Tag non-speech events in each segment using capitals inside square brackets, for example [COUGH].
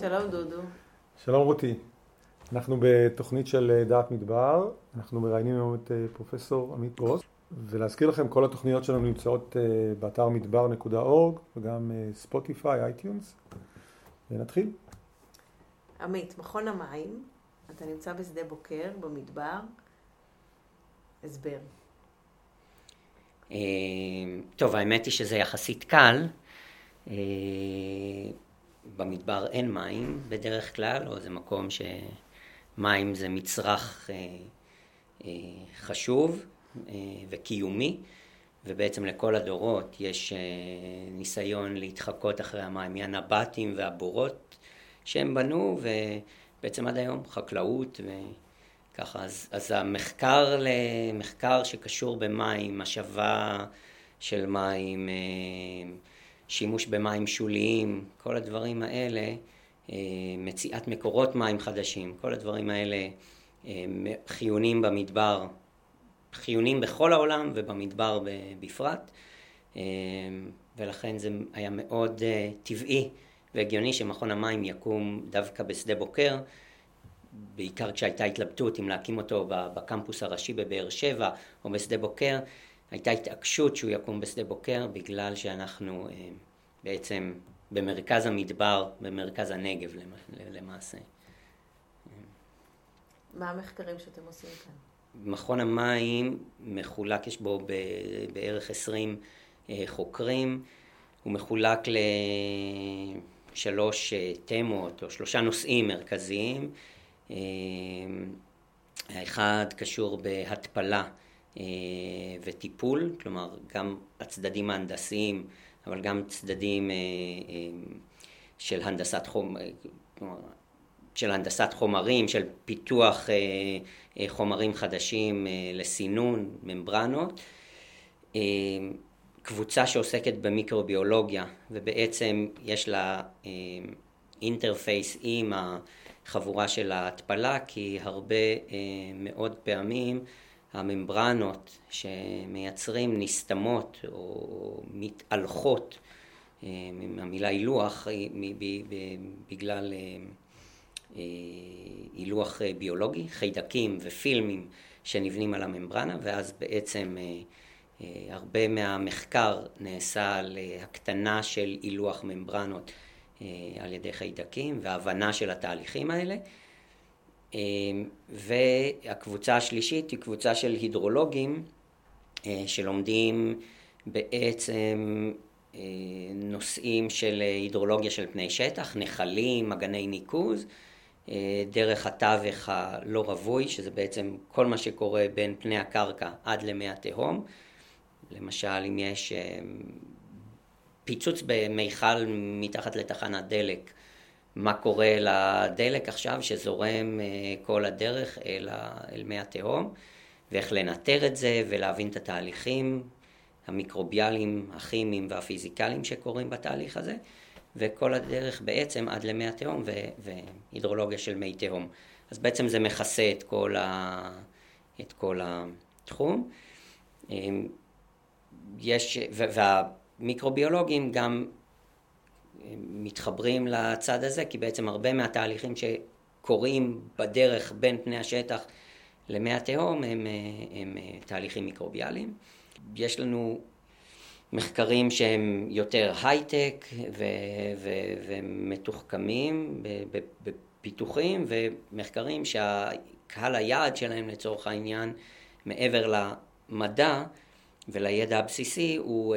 שלום דודו. שלום רותי. אנחנו בתוכנית של דעת מדבר, אנחנו מראיינים היום את פרופסור עמית גרוס, ולהזכיר לכם, כל התוכניות שלנו נמצאות באתר מדבר.org וגם ספוטיפיי, אייטיונס, ונתחיל. עמית, מכון המים, אתה נמצא בשדה בוקר, במדבר, הסבר. טוב, האמת היא שזה יחסית קל. במדבר אין מים בדרך כלל, או זה מקום שמים זה מצרך חשוב וקיומי, ובעצם לכל הדורות יש ניסיון להתחקות אחרי המים מהנבטים והבורות שהם בנו, ובעצם עד היום חקלאות וככה. אז, אז המחקר למחקר שקשור במים, השבה של מים, שימוש במים שוליים, כל הדברים האלה, מציאת מקורות מים חדשים, כל הדברים האלה חיוניים במדבר, חיוניים בכל העולם ובמדבר בפרט, ולכן זה היה מאוד טבעי והגיוני שמכון המים יקום דווקא בשדה בוקר, בעיקר כשהייתה התלבטות אם להקים אותו בקמפוס הראשי בבאר שבע או בשדה בוקר, הייתה התעקשות שהוא יקום בשדה בוקר בגלל שאנחנו בעצם במרכז המדבר, במרכז הנגב למעשה. מה המחקרים שאתם עושים כאן? מכון המים מחולק, יש בו בערך עשרים חוקרים, הוא מחולק לשלוש תמות או שלושה נושאים מרכזיים. האחד קשור בהתפלה וטיפול, כלומר גם הצדדים ההנדסיים אבל גם צדדים של הנדסת, חומ... של הנדסת חומרים, של פיתוח חומרים חדשים לסינון, ממברנות. קבוצה שעוסקת במיקרוביולוגיה ובעצם יש לה אינטרפייס עם החבורה של ההתפלה כי הרבה מאוד פעמים הממברנות שמייצרים נסתמות או מתהלכות, המילה הילוך בגלל הילוך ביולוגי, חיידקים ופילמים שנבנים על הממברנה ואז בעצם הרבה מהמחקר נעשה על הקטנה של הילוך ממברנות על ידי חיידקים והבנה של התהליכים האלה. והקבוצה השלישית היא קבוצה של הידרולוגים שלומדים בעצם נושאים של הידרולוגיה של פני שטח, נחלים, אגני ניקוז, דרך התווך הלא רווי, שזה בעצם כל מה שקורה בין פני הקרקע עד למי התהום. למשל, אם יש פיצוץ במיכל מתחת לתחנת דלק, מה קורה לדלק עכשיו שזורם כל הדרך אל, אל מי התהום, ואיך לנטר את זה ולהבין את התהליכים המיקרוביאליים, הכימיים והפיזיקליים שקורים בתהליך הזה, וכל הדרך בעצם עד למי התהום והידרולוגיה של מי תהום. אז בעצם זה מכסה את כל, ה... את כל התחום. יש, והמיקרוביולוגים גם מתחברים לצד הזה, כי בעצם הרבה מהתהליכים שקורים בדרך בין פני השטח למי התהום הם, הם תהליכים מיקרוביאליים. יש לנו מחקרים שהם יותר הייטק ומתוחכמים בפיתוחים, ומחקרים שהקהל היעד שלהם לצורך העניין, מעבר למדע, ולידע הבסיסי הוא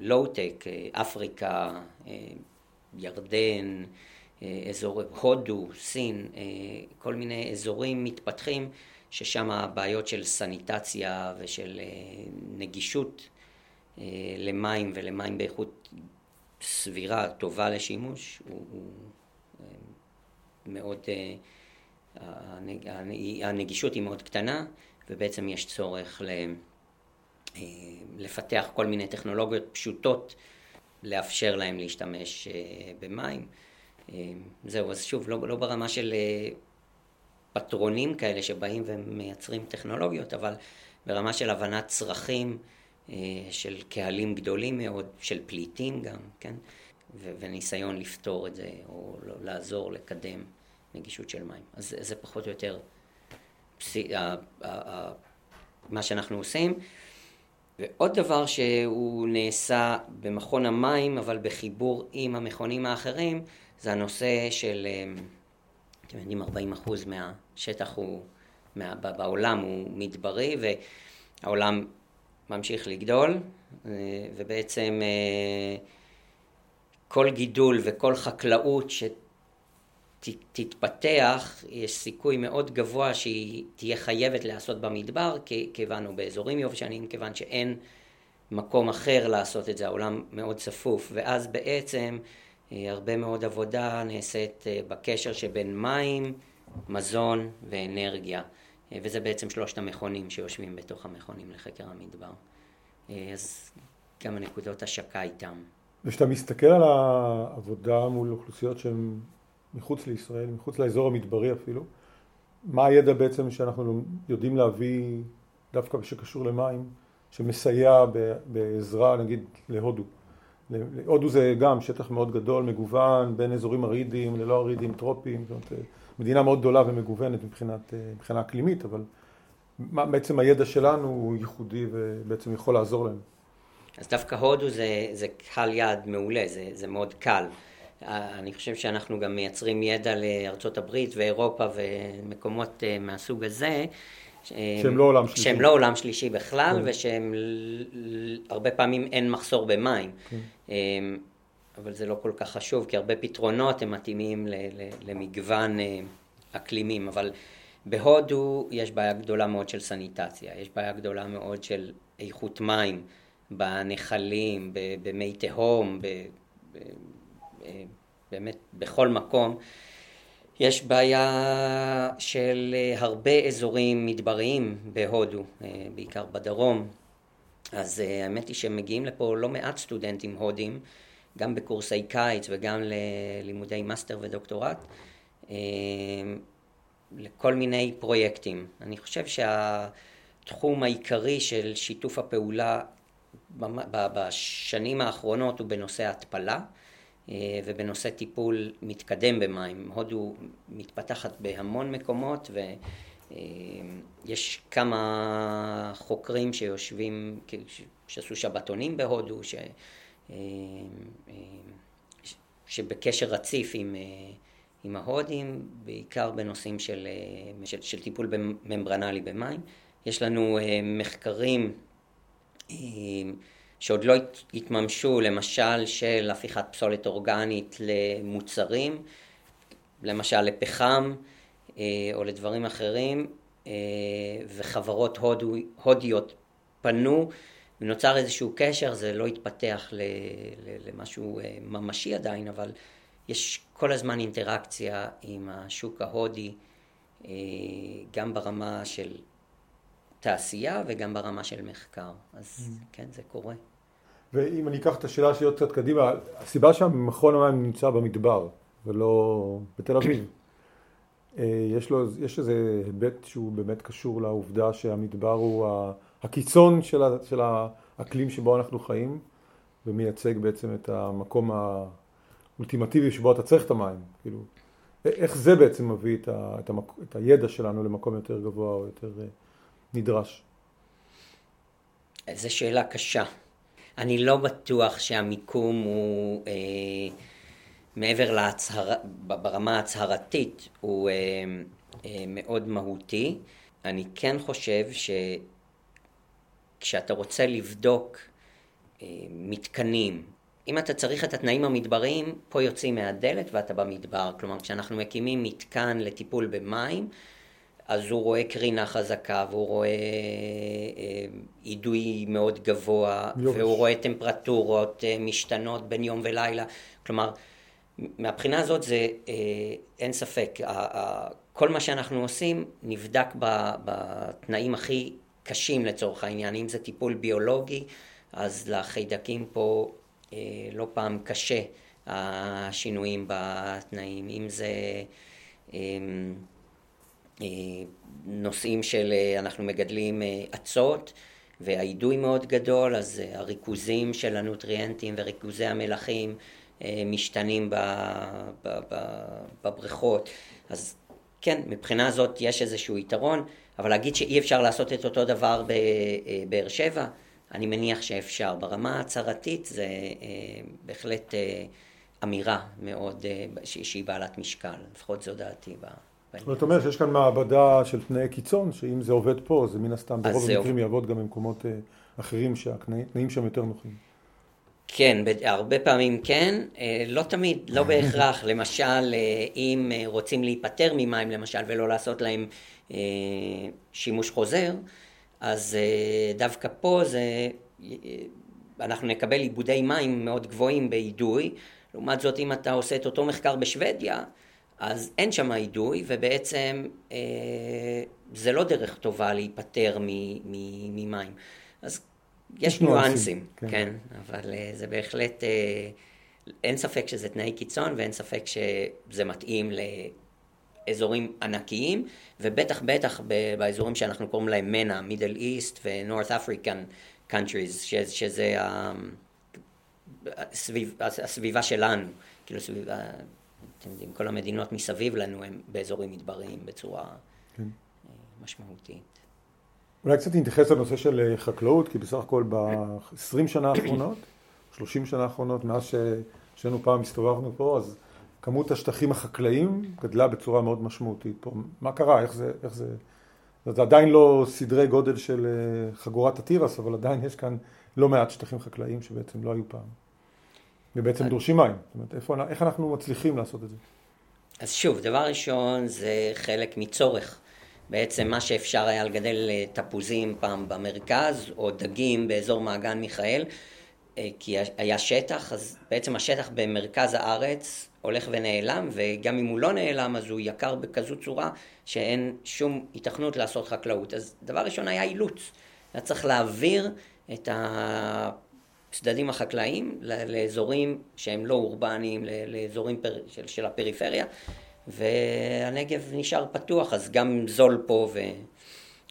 לואו-טק, אפריקה, ירדן, אזור הודו, סין, כל מיני אזורים מתפתחים ששם הבעיות של סניטציה ושל נגישות למים ולמים באיכות סבירה, טובה לשימוש, הוא, הוא מאוד, הנגישות היא מאוד קטנה ובעצם יש צורך ל... לפתח כל מיני טכנולוגיות פשוטות, לאפשר להם להשתמש במים. זהו, אז שוב, לא, לא ברמה של פטרונים כאלה שבאים ומייצרים טכנולוגיות, אבל ברמה של הבנת צרכים של קהלים גדולים מאוד, של פליטים גם, כן? ו- וניסיון לפתור את זה, או לעזור, לקדם נגישות של מים. אז זה פחות או יותר ה- מה שאנחנו עושים. ועוד דבר שהוא נעשה במכון המים, אבל בחיבור עם המכונים האחרים, זה הנושא של, אה, אתם יודעים, 40% מהשטח הוא, מה, בעולם הוא מדברי, והעולם ממשיך לגדול, אה, ובעצם אה, כל גידול וכל חקלאות שתתפתח, יש סיכוי מאוד גבוה שהיא תהיה חייבת להיעשות במדבר, כיוון או באזורים יובשניים, כיוון שאין מקום אחר לעשות את זה, העולם מאוד צפוף, ואז בעצם אה, הרבה מאוד עבודה נעשית בקשר שבין מים, מזון ואנרגיה. אה, וזה בעצם שלושת המכונים שיושבים בתוך המכונים לחקר המדבר. אה, אז גם הנקודות השקה איתם. וכשאתה מסתכל על העבודה מול אוכלוסיות שהן מחוץ לישראל, מחוץ לאזור המדברי אפילו, מה הידע בעצם שאנחנו יודעים להביא דווקא שקשור למים, שמסייע בעזרה נגיד להודו? הודו זה גם שטח מאוד גדול, מגוון, בין אזורים ארידיים ללא ארידיים, טרופיים, זאת אומרת מדינה מאוד גדולה ומגוונת מבחינת, אה, מבחינה אקלימית, אבל מה, בעצם הידע שלנו הוא ייחודי ובעצם יכול לעזור להם. אז דווקא הודו זה, זה קהל יעד מעולה, זה, זה מאוד קל. אה, אני חושב שאנחנו גם מייצרים ידע לארצות הברית ואירופה ומקומות אה, מהסוג הזה. שהם לא עולם שלישי. שהם לא עולם שלישי בכלל, כן. ושהם הרבה פעמים אין מחסור במים. כן. אבל זה לא כל כך חשוב, כי הרבה פתרונות הם מתאימים למגוון אה, אקלימים, אבל בהודו יש בעיה גדולה מאוד של סניטציה, יש בעיה גדולה מאוד של איכות מים בנחלים, במי תהום, באמת בכל מקום. יש בעיה של אה, הרבה אזורים מדבריים בהודו, בעיקר בדרום. אז האמת היא שמגיעים לפה לא מעט סטודנטים הודים גם בקורסי קיץ וגם ללימודי מאסטר ודוקטורט, אה, לכל מיני פרויקטים. אני חושב שהתחום העיקרי של שיתוף הפעולה בשנים האחרונות הוא בנושא התפלה אה, ובנושא טיפול מתקדם במים. הודו מתפתחת בהמון מקומות ויש אה, כמה חוקרים שיושבים, שעשו שבתונים בהודו, ש... אה, אה, שבקשר רציף עם, אה, עם ההודים, בעיקר בנושאים של, של, של טיפול ממברנלי במים. יש לנו מחקרים שעוד לא התממשו, למשל של הפיכת פסולת אורגנית למוצרים, למשל לפחם או לדברים אחרים, וחברות הודו, הודיות פנו ונוצר איזשהו קשר, זה לא התפתח למשהו אה, ממשי עדיין, אבל יש כל הזמן אינטראקציה עם השוק ההודי, אה, גם ברמה של תעשייה וגם ברמה של מחקר. אז mm. כן, זה קורה. ואם אני אקח את השאלה שלי עוד קצת קדימה, הסיבה שהמכון המים נמצא במדבר ולא בתל אביב, אה, יש, לו, יש איזה היבט שהוא באמת קשור לעובדה שהמדבר הוא הקיצון של, ה, של האקלים שבו אנחנו חיים ומייצג בעצם את המקום האולטימטיבי שבו אתה צריך את המים. כאילו, איך זה בעצם מביא את, ה, את, המק, את הידע שלנו למקום יותר גבוה או יותר אה, נדרש? זו שאלה קשה. אני לא בטוח שהמיקום הוא, אה, מעבר להצהר... ברמה ההצהרתית, הוא אה, אה, מאוד מהותי. אני כן חושב ש... כשאתה רוצה לבדוק אה, מתקנים, אם אתה צריך את התנאים המדבריים, פה יוצאים מהדלת ואתה במדבר. כלומר, כשאנחנו מקימים מתקן לטיפול במים, אז הוא רואה קרינה חזקה והוא רואה אה, אידוי מאוד גבוה, יופש. והוא רואה טמפרטורות אה, משתנות בין יום ולילה. כלומר, מהבחינה הזאת זה, אה, אין ספק, כל מה שאנחנו עושים נבדק בתנאים הכי קשים לצורך העניין, אם זה טיפול ביולוגי, אז לחיידקים פה אה, לא פעם קשה השינויים בתנאים, אם זה אה, אה, נושאים של אה, אנחנו מגדלים אה, אצות והאידוי מאוד גדול, אז אה, הריכוזים של הנוטריאנטים וריכוזי המלחים משתנים בבריכות. אז כן, מבחינה זאת יש איזשהו יתרון, אבל להגיד שאי אפשר לעשות את אותו דבר בבאר שבע, אני מניח שאפשר. ברמה ההצהרתית זה בהחלט אמירה מאוד, שהיא בעלת משקל, לפחות זו דעתי. זאת אומרת שיש כאן מעבדה של תנאי קיצון, שאם זה עובד פה, זה מן הסתם ברוב המקרים יעבוד גם במקומות אחרים שהתנאים שם יותר נוחים. כן, הרבה פעמים כן, לא תמיד, לא [LAUGHS] בהכרח. למשל, אם רוצים להיפטר ממים למשל ולא לעשות להם שימוש חוזר, אז דווקא פה זה, אנחנו נקבל עיבודי מים מאוד גבוהים באידוי. לעומת זאת, אם אתה עושה את אותו מחקר בשוודיה, אז אין שם אידוי, ובעצם זה לא דרך טובה להיפטר ממים. אז יש ניואנסים, כן. כן, אבל uh, זה בהחלט, uh, אין ספק שזה תנאי קיצון ואין ספק שזה מתאים לאזורים ענקיים, ובטח בטח באזורים שאנחנו קוראים להם מנה, מידל איסט ונורת אפריקן קאנטריז, שזה הסביב, הסביבה שלנו, כאילו סביבה, אתם יודעים, כל המדינות מסביב לנו הם באזורים מדבריים בצורה כן. משמעותית. אולי קצת נתייחס לנושא של אה, חקלאות, כי בסך הכל ב-20 שנה האחרונות, [COUGHS] 30 שנה האחרונות, מאז שהיינו פעם הסתובבנו פה, אז כמות השטחים החקלאיים גדלה בצורה מאוד משמעותית פה. מה קרה? איך זה... איך זה... זה עדיין לא סדרי גודל של אה, חגורת התירס, אבל עדיין יש כאן לא מעט שטחים חקלאיים שבעצם לא היו פעם. ובעצם דורשים מים. זאת אומרת, איפה, איך אנחנו מצליחים לעשות את זה? אז שוב, דבר ראשון זה חלק מצורך. בעצם מה שאפשר היה לגדל אה, תפוזים פעם במרכז, או דגים באזור מעגן מיכאל, אה, כי היה שטח, אז בעצם השטח במרכז הארץ הולך ונעלם, וגם אם הוא לא נעלם אז הוא יקר בכזו צורה שאין שום התכנות לעשות חקלאות. אז דבר ראשון היה אילוץ, היה צריך להעביר את הצדדים החקלאיים לאזורים שהם לא אורבניים, לאזורים של, של הפריפריה, והנגב נשאר פתוח, אז גם זול פה, ו...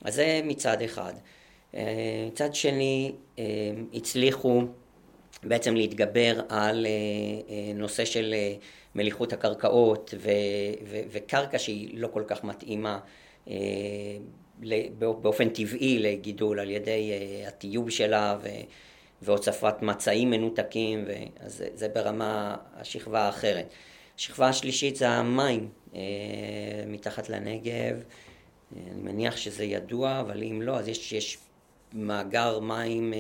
אז זה מצד אחד. אה, מצד שני, אה, הצליחו בעצם להתגבר על אה, נושא של מליחות הקרקעות ו- ו- וקרקע שהיא לא כל כך מתאימה באופן טבעי לגידול על ידי הטיוב שלה ו- והוצפת מצעים מנותקים, ו- אז זה, זה ברמה השכבה האחרת. השכבה השלישית זה המים אה, מתחת לנגב. אה, אני מניח שזה ידוע, אבל אם לא, אז יש, יש מאגר מים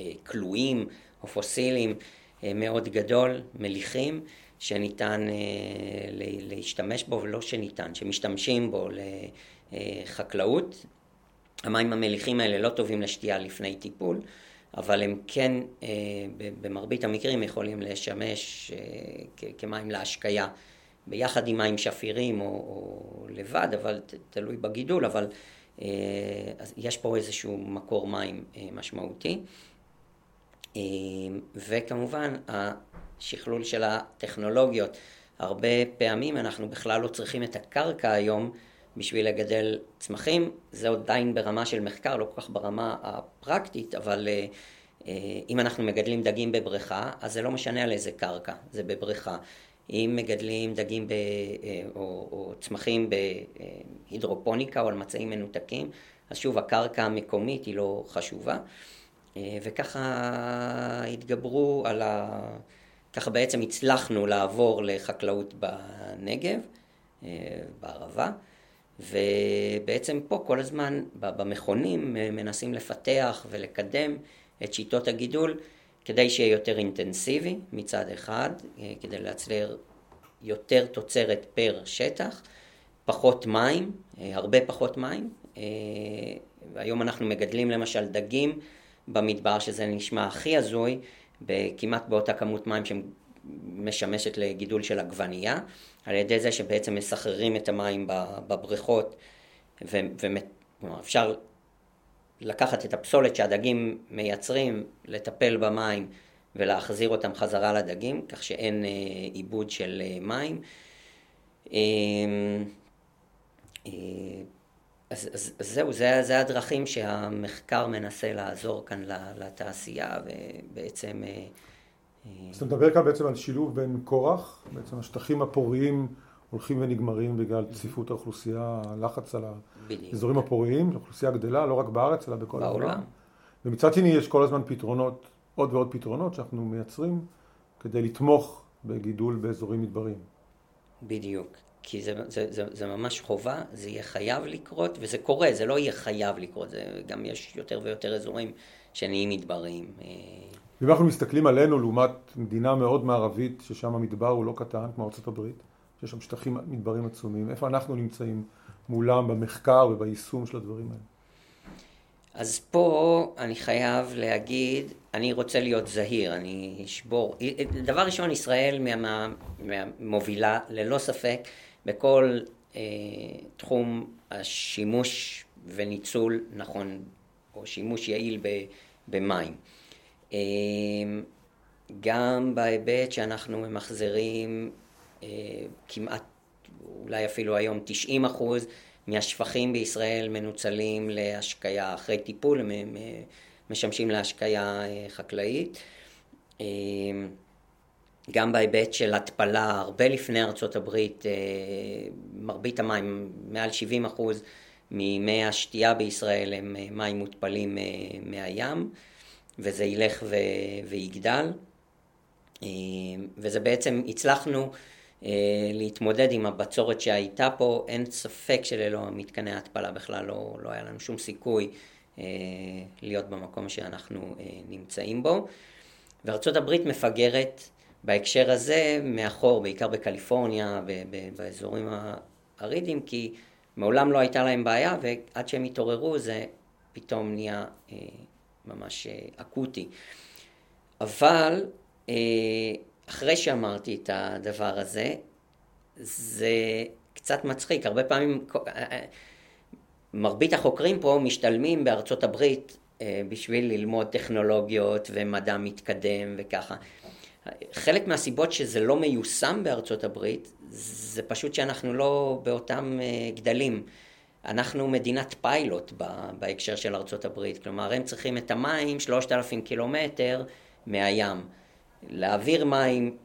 אה, כלואים או פוסיליים מאוד גדול, מליחים, שניתן להשתמש בו, ולא שניתן, שמשתמשים בו לחקלאות. המים המליחים האלה לא טובים לשתייה לפני טיפול. אבל הם כן אה, במרבית המקרים יכולים לשמש אה, כמים להשקיה ביחד עם מים שפירים או, או לבד, אבל תלוי בגידול, אבל אה, יש פה איזשהו מקור מים משמעותי. וכמובן השכלול של הטכנולוגיות, הרבה פעמים אנחנו בכלל לא צריכים את הקרקע היום בשביל לגדל צמחים, זה עדיין ברמה של מחקר, לא כל כך ברמה הפרקטית, אבל אה, אה, אם אנחנו מגדלים דגים בבריכה, אז זה לא משנה על איזה קרקע, זה בבריכה. אם מגדלים דגים ב, אה, או, או צמחים בהידרופוניקה או על מצעים מנותקים, אז שוב הקרקע המקומית היא לא חשובה. וככה התגברו על ה... ככה בעצם הצלחנו לעבור לחקלאות בנגב, בערבה. ובעצם פה כל הזמן במכונים אה, מנסים לפתח ולקדם את שיטות הגידול כדי שיהיה יותר אינטנסיבי מצד אחד, אה, כדי להצלר יותר תוצרת פר שטח, פחות מים, אה, הרבה פחות מים. היום אנחנו מגדלים למשל דגים במדבר, שזה נשמע הכי הזוי, כמעט באותה כמות מים שמשמשת לגידול של עגבנייה. על ידי זה שבעצם מסחררים את המים בבריכות, ואפשר לקחת את הפסולת שהדגים מייצרים, לטפל במים ולהחזיר אותם חזרה לדגים, כך שאין אה, עיבוד של אה, מים. אה, אז, אז, אז זהו, זה, זה הדרכים שהמחקר מנסה לעזור כאן לתעשייה, ובעצם אז אתה מדבר כאן בעצם על שילוב בין כורח, בעצם השטחים הפוריים הולכים ונגמרים בגלל צפיפות האוכלוסייה, הלחץ על האזורים הפוריים, האוכלוסייה גדלה לא רק בארץ אלא בכל העולם. ומצד שני יש כל הזמן פתרונות, עוד ועוד פתרונות שאנחנו מייצרים כדי לתמוך בגידול באזורים מדבריים. בדיוק. כי זה, זה, זה, זה ממש חובה, זה יהיה חייב לקרות, וזה קורה, זה לא יהיה חייב לקרות, זה גם יש יותר ויותר אזורים שנהיים מדבריים. אם אנחנו מסתכלים עלינו לעומת מדינה מאוד מערבית, ששם המדבר הוא לא קטן, כמו ארה"ב, שיש שם שטחים מדברים עצומים, איפה אנחנו נמצאים מולם במחקר וביישום של הדברים האלה? אז פה אני חייב להגיד, אני רוצה להיות זהיר, אני אשבור. דבר ראשון, ישראל מה, מהמובילה, ללא ספק, בכל אה, תחום השימוש וניצול נכון, או שימוש יעיל ב, במים. אה, גם בהיבט שאנחנו ממחזרים אה, כמעט, אולי אפילו היום 90 אחוז מהשפכים בישראל מנוצלים להשקיה אחרי טיפול, הם משמשים להשקיה אה, חקלאית. אה, גם בהיבט של התפלה, הרבה לפני ארצות הברית, מרבית המים, מעל 70 אחוז ממי השתייה בישראל הם מים מותפלים מהים. וזה ילך ו... ויגדל. אה, וזה בעצם, הצלחנו אה, להתמודד עם הבצורת שהייתה פה, אין ספק שללא מתקני ההתפלה בכלל לא, לא היה לנו שום סיכוי אה, להיות במקום שאנחנו נמצאים בו. וארצות הברית מפגרת בהקשר הזה מאחור, בעיקר בקליפורניה, באזורים הארידיים, כי מעולם לא הייתה להם בעיה, ועד שהם התעוררו זה פתאום נהיה ממש אה, אקוטי. אבל אה, אחרי שאמרתי את הדבר הזה, זה קצת מצחיק. הרבה פעמים, אה, מרבית החוקרים פה משתלמים בארצות הברית בשביל ללמוד טכנולוגיות ומדע מתקדם וככה. חלק מהסיבות שזה לא מיושם בארצות הברית, זה פשוט שאנחנו לא באותם גדלים. אנחנו מדינת פיילוט בהקשר של ארצות הברית, כלומר הם צריכים את המים 3,000 קילומטר מהים. להעביר מים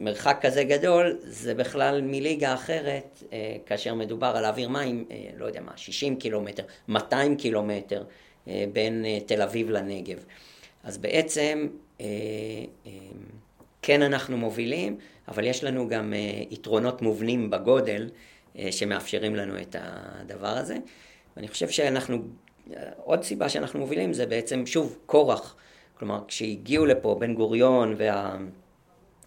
מרחק כזה גדול זה בכלל מליגה אחרת אה, כאשר מדובר על להעביר מים, אה, לא יודע מה, 60 קילומטר, 200 קילומטר אה, בין תל אביב לנגב. אז בעצם כן אנחנו מובילים, אבל יש לנו גם יתרונות מובנים בגודל שמאפשרים לנו את הדבר הזה. ואני חושב שאנחנו, עוד סיבה שאנחנו מובילים זה בעצם, שוב, כורח. כלומר, כשהגיעו לפה בן גוריון וה...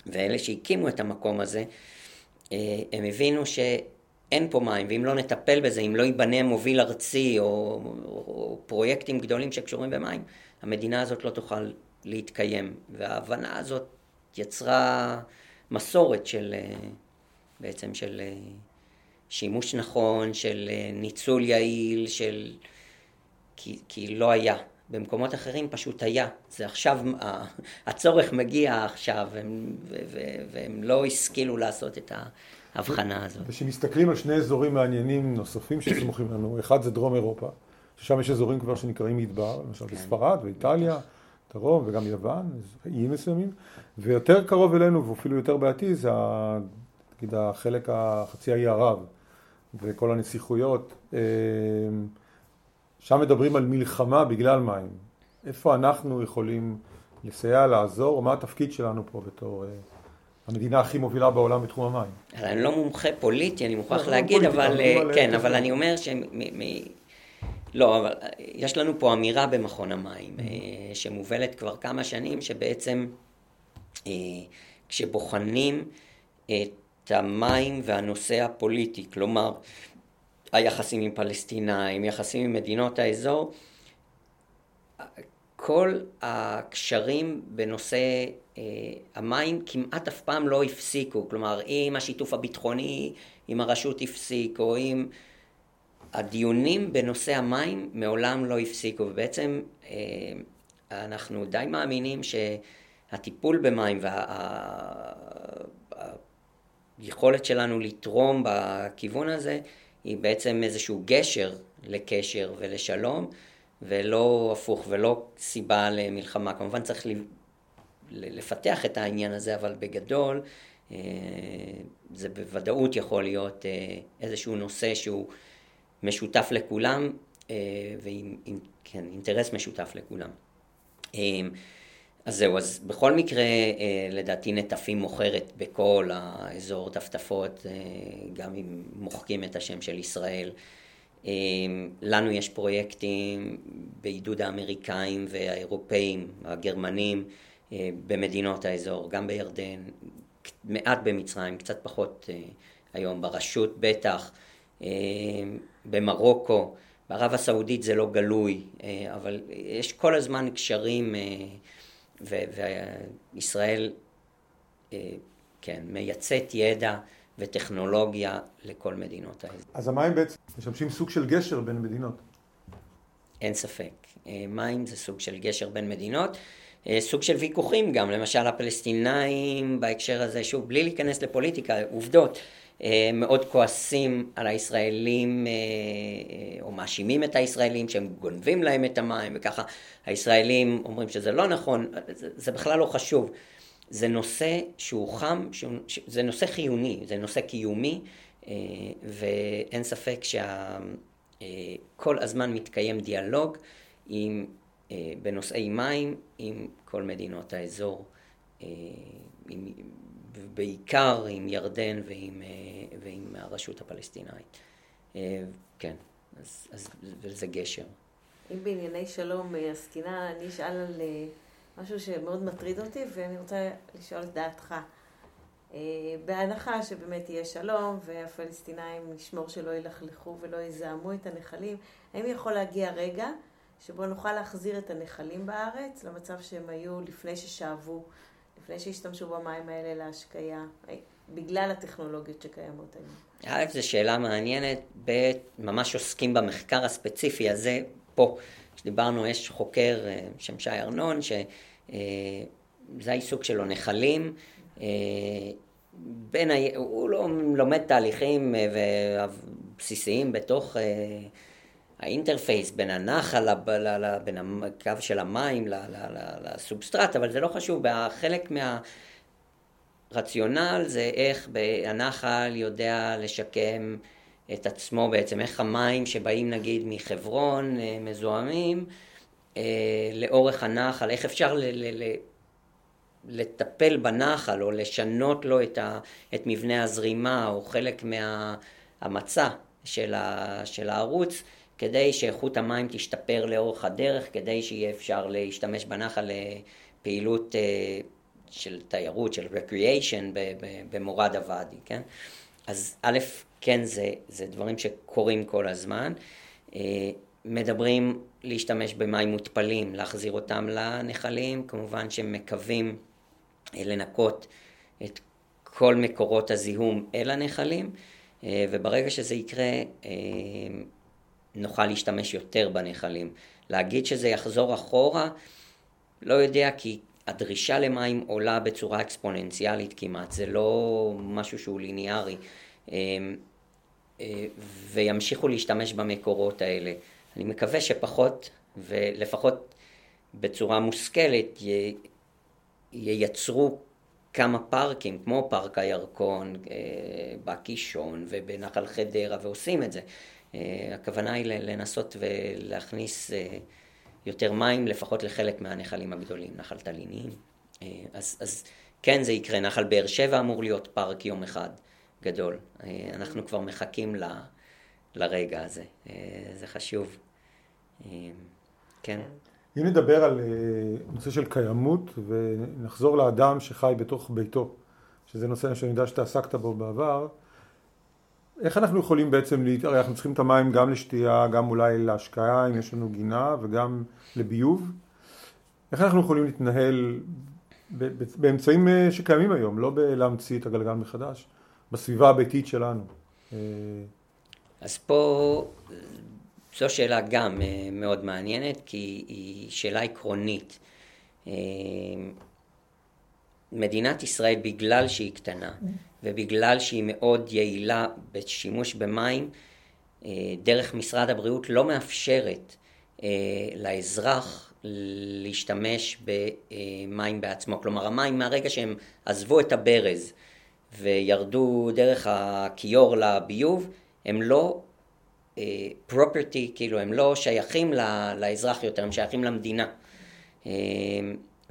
ואלה שהקימו את המקום הזה, אה, הם הבינו שאין פה מים, ואם לא נטפל בזה, אם לא ייבנה מוביל ארצי או, או פרויקטים גדולים שקשורים במים, המדינה הזאת לא תוכל להתקיים. וההבנה הזאת יצרה מסורת של, אה, בעצם של שימוש נכון, של אה, ניצול יעיל, של... כי, כי לא היה. במקומות אחרים פשוט היה. זה עכשיו, הצורך מגיע עכשיו, והם, והם לא השכילו לעשות את ההבחנה הזאת. וכשמסתכלים על שני אזורים מעניינים נוספים שסמוכים לנו, אחד זה דרום אירופה, ששם יש אזורים כבר שנקראים מדבר, למשל כן. בספרד ואיטליה, דרום וגם יוון, איים מסוימים, ויותר קרוב אלינו ואפילו יותר בעתיד זה נגיד החלק החצי האי ערב. וכל הנסיכויות, אה, שם מדברים על מלחמה בגלל מים. איפה אנחנו יכולים לסייע, לעזור, או מה התפקיד שלנו פה בתור אה, המדינה הכי מובילה בעולם בתחום המים? אני לא מומחה פוליטי, אני מוכרח לא, לא להגיד, אבל אה, כן, אבל אני אומר ש... לא, אבל יש לנו פה אמירה במכון המים, שמובלת כבר כמה שנים, שבעצם כשבוחנים את המים והנושא הפוליטי, כלומר היחסים עם פלסטינאים, יחסים עם מדינות האזור, כל הקשרים בנושא אה, המים כמעט אף פעם לא הפסיקו, כלומר אם השיתוף הביטחוני עם הרשות הפסיק או אם הדיונים בנושא המים מעולם לא הפסיקו. ובעצם אה, אנחנו די מאמינים שהטיפול במים וה... היכולת שלנו לתרום בכיוון הזה היא בעצם איזשהו גשר לקשר ולשלום, ולא הפוך, ולא סיבה למלחמה. כמובן צריך לפתח את העניין הזה, אבל בגדול זה בוודאות יכול להיות איזשהו נושא שהוא משותף לכולם ועם כן, אינטרס משותף לכולם. אז זהו, אז בכל מקרה, אה, לדעתי נטפים מוכרת בכל האזור טפטפות, אה, גם אם מוחקים את השם של ישראל. אה, לנו יש פרויקטים בעידוד האמריקאים והאירופאים, הגרמנים, במדינות האזור, גם בירדן, מעט במצרים, קצת פחות היום, ברשות בטח, במרוקו, בערב הסעודית זה לא גלוי, אבל יש כל הזמן קשרים וישראל, אה, כן, מייצאת ידע וטכנולוגיה לכל מדינות האזור. אז המים בעצם משמשים סוג של גשר בין מדינות. אין ספק. אה, מים זה סוג של גשר בין מדינות. אה, סוג של ויכוחים גם, למשל הפלסטינאים בהקשר הזה, שוב, בלי להיכנס לפוליטיקה, עובדות. אה, מאוד כועסים על הישראלים, אה, אה, או מאשימים את הישראלים שהם גונבים להם את המים, וככה הישראלים אומרים שזה לא נכון, זה, זה בכלל לא חשוב. זה נושא שהוא חם, שהוא, זה נושא חיוני, זה נושא קיומי, ואין ספק שכל הזמן מתקיים דיאלוג עם, בנושאי מים עם כל מדינות האזור. עם, בעיקר עם ירדן ועם, אה, ועם הרשות הפלסטינאית. אה, כן, אז, אז זה גשר. אם בענייני שלום אה, עסקינא, אני אשאל על משהו שמאוד מטריד אותי, ואני רוצה לשאול את דעתך. בהנחה שבאמת יהיה שלום, והפלסטינאים נשמור שלא ילכלכו ולא יזהמו את הנחלים, האם יכול להגיע רגע שבו נוכל להחזיר את הנחלים בארץ למצב שהם היו לפני ששאבו לפני שהשתמשו במים האלה להשקיה, בגלל הטכנולוגיות שקיימות היום? א', זו שאלה מעניינת, ב', ממש עוסקים במחקר הספציפי הזה פה. כשדיברנו, יש חוקר אה, שם שי ארנון, שזה אה, העיסוק שלו, נחלים. אה, בין ה... הוא לא לומד תהליכים בסיסיים בתוך האינטרפייס בין הנחל, בין הקו של המים לסובסטרט, אבל זה לא חשוב, חלק מהרציונל זה איך הנחל יודע לשקם את עצמו בעצם, איך המים שבאים נגיד מחברון אה, מזוהמים אה, לאורך הנחל, איך אפשר לטפל בנחל או לשנות לו את, ה, את מבנה הזרימה או חלק מהמצע של, של הערוץ כדי שאיכות המים תשתפר לאורך הדרך, כדי שיהיה אפשר להשתמש בנחל לפעילות אה, של תיירות, של recreation במורד הוואדי, כן? אז א', כן, זה, זה דברים שקורים כל הזמן. אה, מדברים להשתמש במים מותפלים, להחזיר אותם לנחלים, כמובן שמקווים אה, לנקות את כל מקורות הזיהום אל הנחלים, וברגע שזה יקרה, נוכל להשתמש יותר בנחלים. להגיד שזה יחזור אחורה, לא יודע, כי הדרישה למים עולה בצורה אקספוננציאלית כמעט, זה לא משהו שהוא ליניארי. אמ, אה, וימשיכו להשתמש במקורות האלה. אני מקווה שפחות, ולפחות בצורה מושכלת, ייצרו כמה פארקים, כמו פארק הירקון אה, בקישון ובנחל חדרה, ועושים את זה. אה, הכוונה היא לנסות ולהכניס אה, יותר מים לפחות לחלק מהנחלים הגדולים, נחל תלינים. אה, אז, אז כן זה יקרה, נחל באר שבע אמור להיות פארק יום אחד גדול. אנחנו כבר מחכים ל, לרגע הזה, זה חשוב. כן. אם נדבר על נושא של קיימות ונחזור לאדם שחי בתוך ביתו, שזה נושא שאני יודע שאתה עסקת בו בעבר, איך אנחנו יכולים בעצם, הרי אנחנו צריכים את המים גם לשתייה, גם אולי להשקעה אם יש לנו גינה וגם לביוב. איך אנחנו יכולים להתנהל באמצעים אה, שקיימים היום, לא בלהמציא את הגלגל מחדש, בסביבה הביתית שלנו? אה, אז פה זו שאלה גם אה, מאוד מעניינת, כי היא שאלה עקרונית. מדינת ישראל, בגלל שהיא קטנה, ובגלל שהיא מאוד יעילה בשימוש במים, אה, דרך משרד הבריאות לא מאפשרת אה, לאזרח להשתמש במים בעצמו. כלומר, המים מהרגע שהם עזבו את הברז וירדו דרך הכיור לביוב, הם לא פרופרטי, uh, כאילו הם לא שייכים לאזרח יותר, הם שייכים למדינה.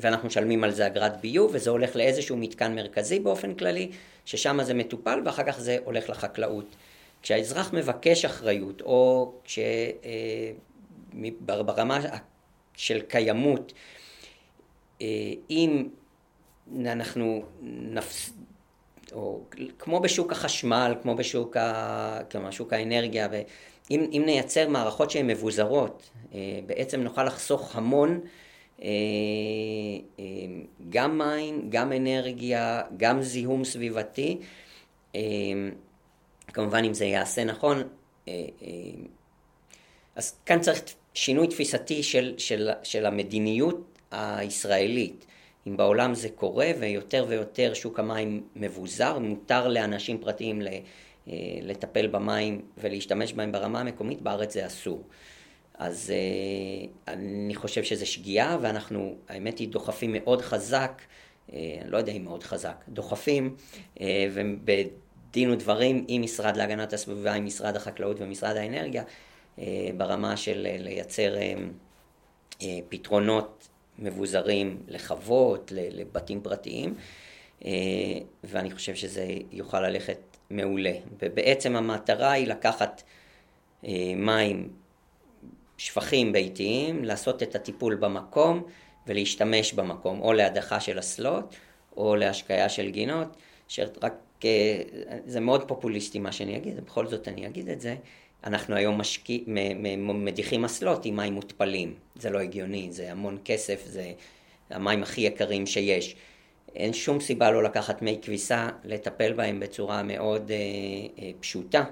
ואנחנו משלמים על זה אגרת ביוב, וזה הולך לאיזשהו מתקן מרכזי באופן כללי, ששם זה מטופל ואחר כך זה הולך לחקלאות. כשהאזרח מבקש אחריות, או כש... Uh, ברמה של קיימות, uh, אם אנחנו נפס... או כמו בשוק החשמל, כמו בשוק, ה... כלומר, שוק האנרגיה, אם, אם נייצר מערכות שהן מבוזרות, אה, בעצם נוכל לחסוך המון, אה, אה, גם מים, גם אנרגיה, גם זיהום סביבתי. כמובן אם זה יעשה נכון, אז כאן צריך שינוי תפיסתי של, של, של המדיניות הישראלית. אם בעולם זה קורה ויותר ויותר שוק המים מבוזר, מותר לאנשים פרטיים אה, לטפל במים ולהשתמש בהם ברמה המקומית, בארץ זה אסור. אז אה, אני חושב שזה שגיאה, ואנחנו, האמת היא, דוחפים מאוד חזק, אה, אני לא יודע אם מאוד חזק, דוחפים, ובדין ודברים עם משרד להגנת הסביבה, עם משרד החקלאות ומשרד האנרגיה, ברמה של לייצר פתרונות מבוזרים לחוות, לבתים פרטיים, ואני חושב שזה יוכל ללכת מעולה. ובעצם המטרה היא לקחת אה, מים, שפכים ביתיים, לעשות את הטיפול במקום ולהשתמש במקום, או להדחה של אסלות, או להשקיה של גינות, שרק, אה, זה מאוד פופוליסטי מה שאני אגיד, בכל זאת אני אגיד את זה. אנחנו היום משקיע, מדיחים אסלות עם מים מותפלים, זה לא הגיוני, זה המון כסף, זה המים הכי יקרים שיש. אין שום סיבה לא לקחת מי כביסה, לטפל בהם בצורה מאוד אה, אה, פשוטה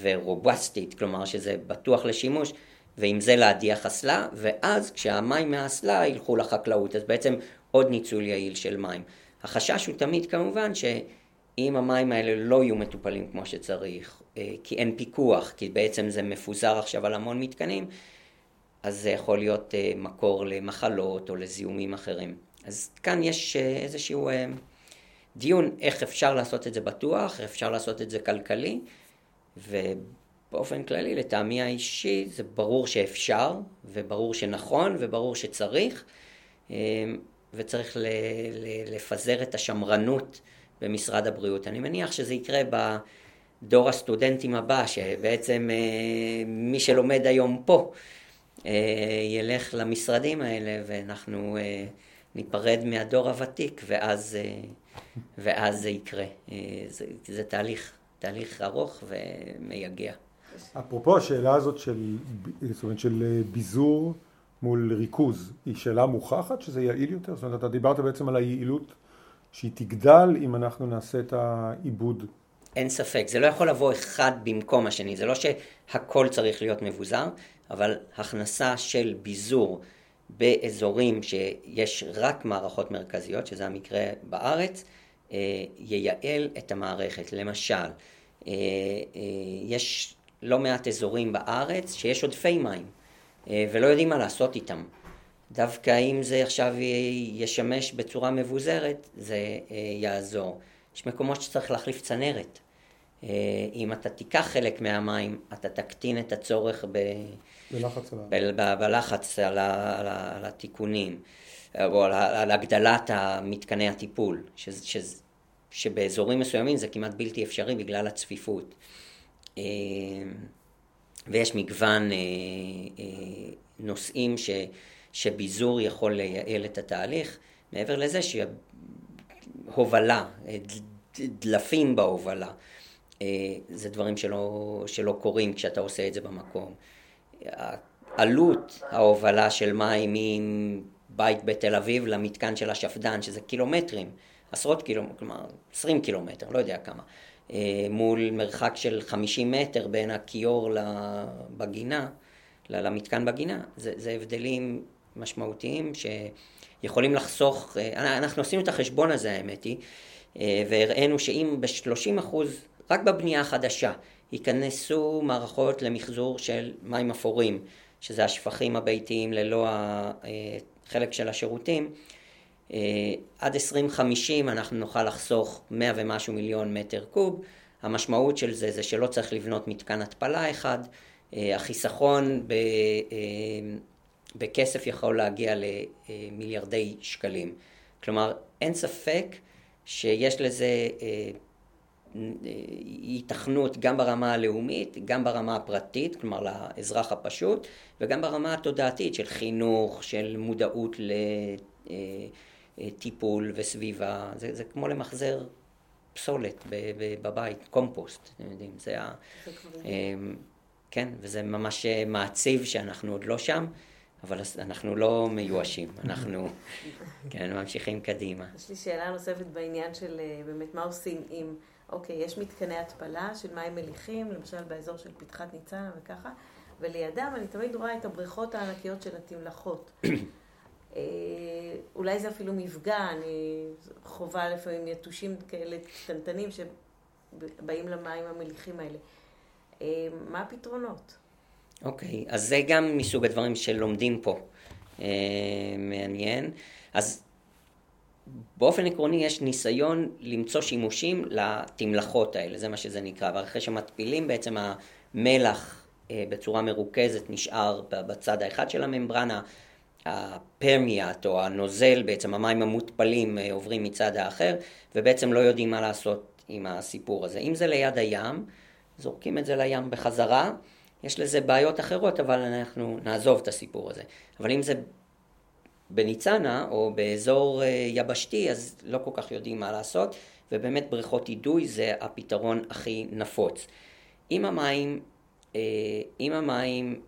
ורובסטית, כלומר שזה בטוח לשימוש, ועם זה להדיח אסלה, ואז כשהמים מהאסלה ילכו לחקלאות, אז בעצם עוד ניצול יעיל של מים. החשש הוא תמיד כמובן שאם המים האלה לא יהיו מטופלים כמו שצריך, אה, כי אין פיקוח, כי בעצם זה מפוזר עכשיו על המון מתקנים, אז זה יכול להיות אה, מקור למחלות או לזיהומים אחרים. אז כאן יש אה, איזשהו דיון איך אפשר לעשות את זה בטוח, אפשר לעשות את זה כלכלי, ובאופן כללי, לטעמי האישי, זה ברור שאפשר, וברור שנכון, וברור שצריך, אה, וצריך לפזר את השמרנות במשרד הבריאות. אני מניח שזה יקרה בדור הסטודנטים הבא, שבעצם מי שלומד היום פה, ילך למשרדים האלה, ואנחנו ניפרד מהדור הוותיק, ואז, אה, ואז זה יקרה. אה, זה, זה תהליך, תהליך ארוך ומייגע. אפרופו השאלה הזאת של, זאת אומרת, של אה, ביזור מול ריכוז, היא שאלה מוכחת שזה יעיל יותר? זאת אומרת, אתה דיברת בעצם על היעילות שהיא תגדל אם אנחנו נעשה את העיבוד. אין ספק, זה לא יכול לבוא אחד במקום השני, זה לא שהכל צריך להיות מבוזר, אבל הכנסה של ביזור באזורים שיש רק מערכות מרכזיות, שזה המקרה בארץ, אה, ייעל את המערכת. למשל, אה, יש לא מעט אזורים בארץ שיש עודפי מים ולא יודעים מה לעשות איתם. דווקא אם זה עכשיו ישמש בצורה מבוזרת, זה יעזור. יש מקומות שצריך להחליף צנרת. אם אתה תיקח חלק מהמים, אתה תקטין את הצורך ב... בלחץ, ב- בלחץ על, ה- על, ה- על התיקונים, או על, על הגדלת מתקני הטיפול, ש- ש- שבאזורים מסוימים זה כמעט בלתי אפשרי בגלל הצפיפות. אה, ויש מגוון אה, אה, נושאים ש, שביזור יכול לייעל את התהליך, מעבר לזה שהובלה, דלפים בהובלה, זה דברים שלא, שלא קורים כשאתה עושה את זה במקום. עלות ההובלה של מים מבית בתל אביב למתקן של השפד"ן, שזה קילומטרים, עשרות קילומטרים, כלומר 20 קילומטר, לא יודע כמה, מול מרחק של 50 מטר בין הכיור בגינה, למתקן בגינה, זה, זה הבדלים משמעותיים שיכולים לחסוך, אה, אנחנו עשינו את החשבון הזה האמת היא, אה, והראינו שאם ב-30 אחוז, רק בבנייה החדשה, ייכנסו מערכות למחזור של מים אפורים, שזה השפכים הביתיים ללא החלק של השירותים, עד 2050 אנחנו נוכל לחסוך 100 ומשהו מיליון מטר קוב. המשמעות של זה זה שלא צריך לבנות מתקן התפלה אחד, החיסכון ב, בכסף יכול להגיע למיליארדי שקלים. כלומר, אין ספק שיש לזה היתכנות אה, גם ברמה הלאומית, גם ברמה הפרטית, כלומר לאזרח הפשוט, וגם ברמה התודעתית של חינוך, של מודעות לטיפול אה, אה, וסביבה. זה, זה כמו למחזר פסולת בבית, קומפוסט, אתם יודעים, זה ה... כן, וזה ממש מעציב שאנחנו עוד לא שם. אבל אנחנו לא מיואשים, [LAUGHS] אנחנו כן, ממשיכים קדימה. יש לי שאלה נוספת בעניין של באמת מה עושים עם אוקיי, יש מתקני התפלה של מים מליחים, למשל באזור של פתחת ניצנה וככה, ולידם אני תמיד רואה את הבריכות הענקיות של התמלחות. [COUGHS] אה, אולי זה אפילו מפגע, אני חווה לפעמים יתושים כאלה קטנטנים שבאים למים המליחים האלה. אה, מה הפתרונות? אוקיי, אז זה גם מסוג הדברים שלומדים פה. אה, מעניין. אז באופן עקרוני יש ניסיון למצוא שימושים לתמלחות האלה, זה מה שזה נקרא, ואחרי שמטפילים בעצם המלח בצורה מרוכזת נשאר בצד האחד של הממברנה, הפרמיאט או הנוזל, בעצם המים המותפלים אה, עוברים מצד האחר, ובעצם לא יודעים מה לעשות עם הסיפור הזה. אם זה ליד הים, זורקים את זה לים בחזרה, יש לזה בעיות אחרות, אבל אנחנו נעזוב את הסיפור הזה. אבל אם זה בניצנה או באזור אה, יבשתי אז לא כל כך יודעים מה לעשות ובאמת בריכות אידוי זה הפתרון הכי נפוץ. אם המים, אה, אם המים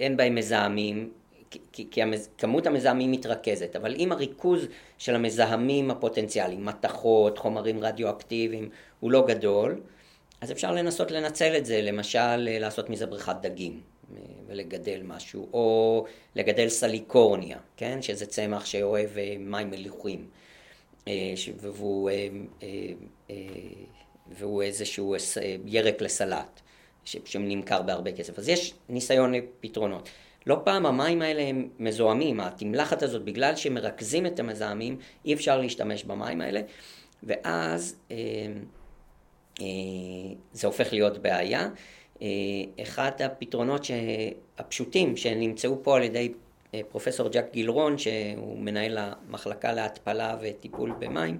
אין בהם מזהמים כי, כי המז, כמות המזהמים מתרכזת, אבל אם הריכוז של המזהמים הפוטנציאליים, מתכות, חומרים רדיואקטיביים, הוא לא גדול, אז אפשר לנסות לנצל את זה, למשל לעשות מזה בריכת דגים. ולגדל משהו, או לגדל סליקורניה, כן? שזה צמח שאוהב אה, מים מליחים, אה, והוא, אה, והוא איזשהו ירק לסלט, שנמכר בהרבה כסף. אז יש ניסיון לפתרונות. לא פעם המים האלה הם מזוהמים, התמלחת הזאת, בגלל שמרכזים את המזהמים, אי אפשר להשתמש במים האלה, ואז זה הופך להיות בעיה. אה, אחד הפתרונות הפשוטים שנמצאו פה על ידי אה, פרופסור ג'ק גילרון, שהוא מנהל המחלקה להתפלה וטיפול במים,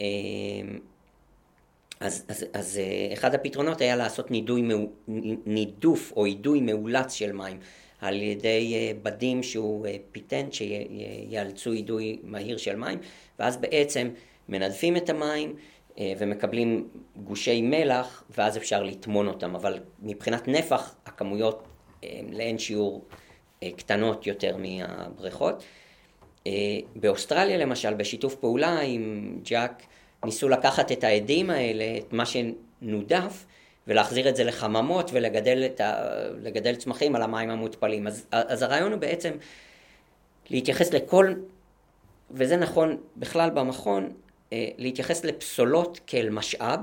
אה, אז, אז, אז אחד הפתרונות היה לעשות נידוי, נידוף או אידוי מאולץ של מים על ידי בדים שהוא פטנט שיאיצו אידוי מהיר של מים ואז בעצם מנדפים את המים אה, ומקבלים גושי מלח ואז אפשר לטמון אותם, אבל מבחינת נפח הכמויות אה, לאין שיעור אה, קטנות יותר מהבריכות. באוסטרליה למשל, בשיתוף פעולה עם ג'אק, ניסו לקחת את האדים האלה, את מה שנודף, ולהחזיר את זה לחממות ולגדל ה... צמחים על המים המותפלים. אז, אז הרעיון הוא בעצם להתייחס לכל, וזה נכון בכלל במכון, אה, להתייחס לפסולות כאל משאב,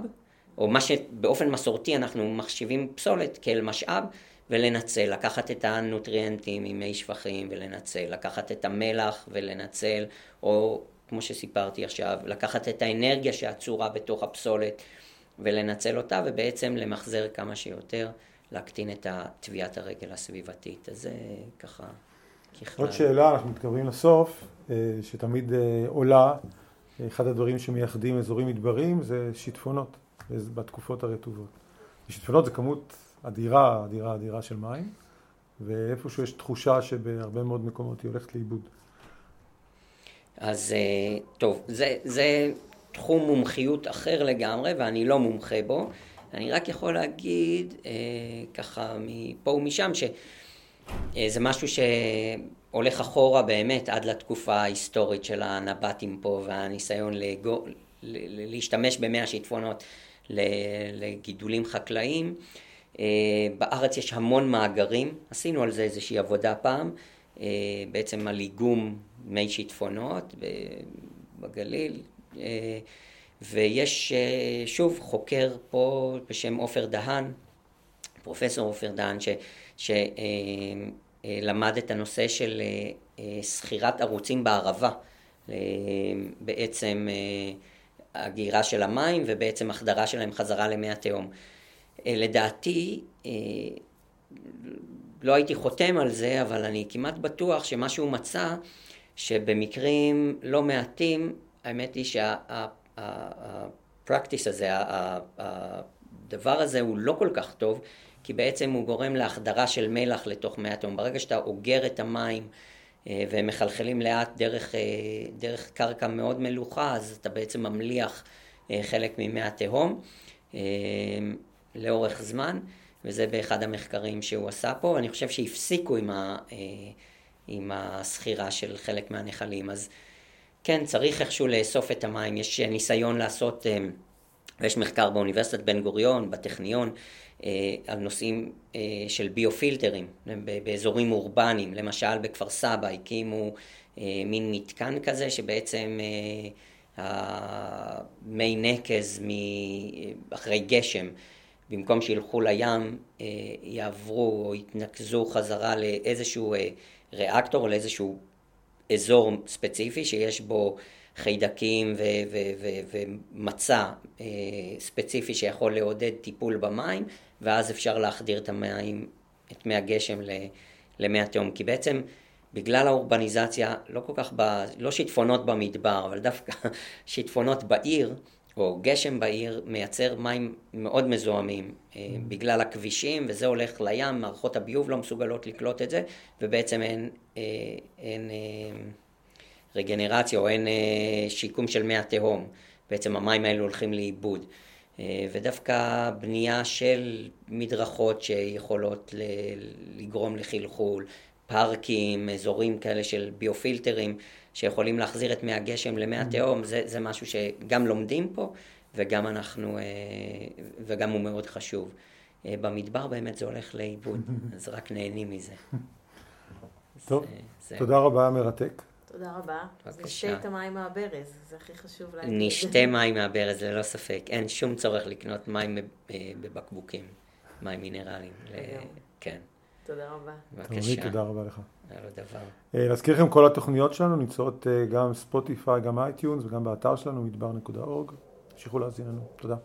או מה שבאופן מסורתי אנחנו מחשיבים פסולת כאל משאב, ולנצל, לקחת את הנוטריאנטים ממי שפכים ולנצל, לקחת את המלח ולנצל, או כמו שסיפרתי עכשיו, לקחת את האנרגיה שעצורה בתוך הפסולת ולנצל אותה, ובעצם למחזר כמה שיותר, להקטין את טביעת הרגל הסביבתית. אז זה ככה ככלל. עוד שאלה, אנחנו מתקרבים לסוף, אה, שתמיד אה, עולה. אחד הדברים שמייחדים אזורים מדבריים זה שיטפונות בתקופות הרטובות. שיטפונות זה כמות אדירה, אדירה, אדירה של מים, ואיפשהו יש תחושה שבהרבה מאוד מקומות היא הולכת לאיבוד. אז אה, טוב, זה, זה תחום מומחיות אחר לגמרי ואני לא מומחה בו. אני רק יכול להגיד אה, ככה מפה ומשם שזה משהו ש... הולך אחורה באמת עד לתקופה ההיסטורית של הנבטים פה והניסיון לגו, להשתמש במי השיטפונות לגידולים חקלאיים. אה, בארץ יש המון מאגרים, עשינו על זה איזושהי עבודה פעם, אה, בעצם על איגום מי שיטפונות בגליל, אה, ויש שוב חוקר פה בשם עופר דהן, פרופסור עופר דן, שלמד את הנושא של סחירת ערוצים בערבה, בעצם הגירה של המים ובעצם החדרה שלהם חזרה למי התהום. לדעתי, לא הייתי חותם על זה, אבל אני כמעט בטוח שמה שהוא מצא, שבמקרים לא מעטים, האמת היא שהפרקטיס הזה, הדבר הזה הוא לא כל כך טוב, כי בעצם הוא גורם להחדרה של מלח לתוך מי התהום. ברגע שאתה אוגר את המים אה, והם מחלחלים לאט דרך, אה, דרך קרקע מאוד מלוכה, אז אתה בעצם ממליח אה, חלק ממי התהום לאורך זמן. וזה באחד המחקרים שהוא עשה פה, ואני חושב שהפסיקו עם, ה, עם הסחירה של חלק מהנחלים. אז כן, צריך איכשהו לאסוף את המים. יש ניסיון לעשות, אה, ויש מחקר באוניברסיטת בן גוריון, בטכניון, אה, על נושאים של ביופילטרים באזורים אורבניים. למשל בכפר סבא הקימו מין מתקן כזה שבעצם מי נקז אחרי גשם במקום שילכו לים, אה, יעברו או יתנקזו חזרה לאיזשהו אה, ריאקטור או לאיזשהו אזור ספציפי שיש בו חיידקים ומצע אה, ספציפי שיכול לעודד טיפול במים, ואז אפשר להחדיר את המים, את מי הגשם למי התהום. כי בעצם בגלל האורבניזציה, לא כל כך, ב, לא שיטפונות במדבר, אבל דווקא [LAUGHS] שיטפונות בעיר, או גשם בעיר מייצר מים מאוד מזוהמים אה, mm. בגלל הכבישים, וזה הולך לים, מערכות הביוב לא מסוגלות לקלוט את זה, ובעצם אין, אה, אין אה, רגנרציה או אין שיקום של מי התהום. בעצם המים האלו הולכים לאיבוד. ודווקא בנייה של מדרכות שיכולות לגרום לחלחול, פארקים, אזורים כאלה של ביופילטרים, שיכולים להחזיר את מי הגשם למי mm-hmm. התהום, זה, זה משהו שגם לומדים פה וגם אנחנו, אה, וגם הוא מאוד חשוב. אה, במדבר באמת זה הולך לאיבוד, אז רק נהנים מזה. [LAUGHS] טוב, זה, תודה רבה, מרתק. תודה רבה. בבקשה. נשתה את המים מהברז, זה הכי חשוב להגיד. נשתה מים מהברז, ללא ספק. אין שום צורך לקנות מים אה, בבקבוקים, מים מינרליים. כן. תודה רבה. בבקשה. תודה רבה לך. היה לו דבר. אה, להזכיר לכם, כל התוכניות שלנו נמצאות אה, גם Spotify, גם iTunes וגם באתר שלנו, מדבר.org. תמשיכו להאזין לנו. תודה.